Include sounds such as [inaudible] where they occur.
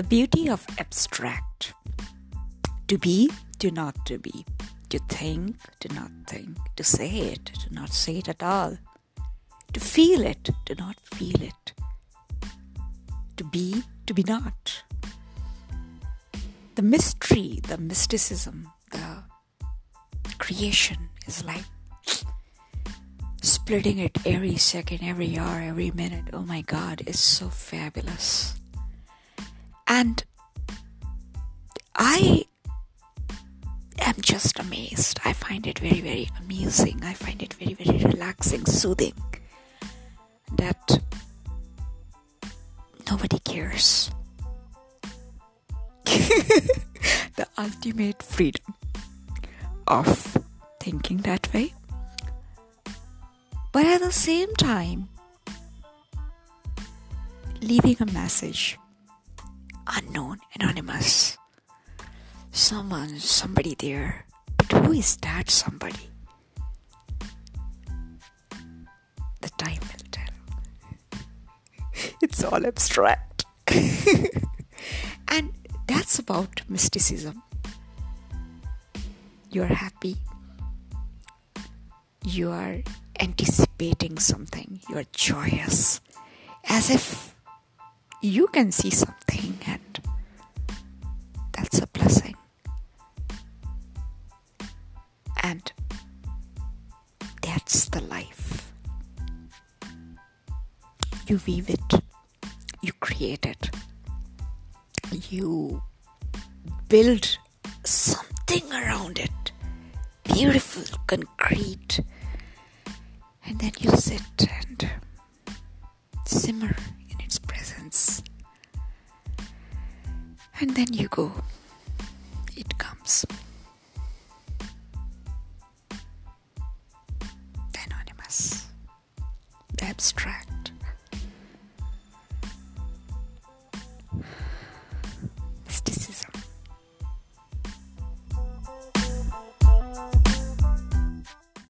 The beauty of abstract. To be, to not to be. To think, to not think. To say it, to not say it at all. To feel it, to not feel it. To be, to be not. The mystery, the mysticism, the creation is like splitting it every second, every hour, every minute. Oh my God, it's so fabulous. And I am just amazed. I find it very, very amusing. I find it very, very relaxing, soothing that nobody cares. [laughs] the ultimate freedom of thinking that way. But at the same time, leaving a message unknown, anonymous. Someone, somebody there. But who is that somebody? The time will tell. [laughs] it's all abstract. [laughs] and that's about mysticism. You're happy. You are anticipating something. You're joyous. As if you can see something and that's a blessing. And that's the life. You weave it. You create it. You build something around it. Beautiful concrete. And then you sit and simmer and then you go. It comes. Anonymous, abstract.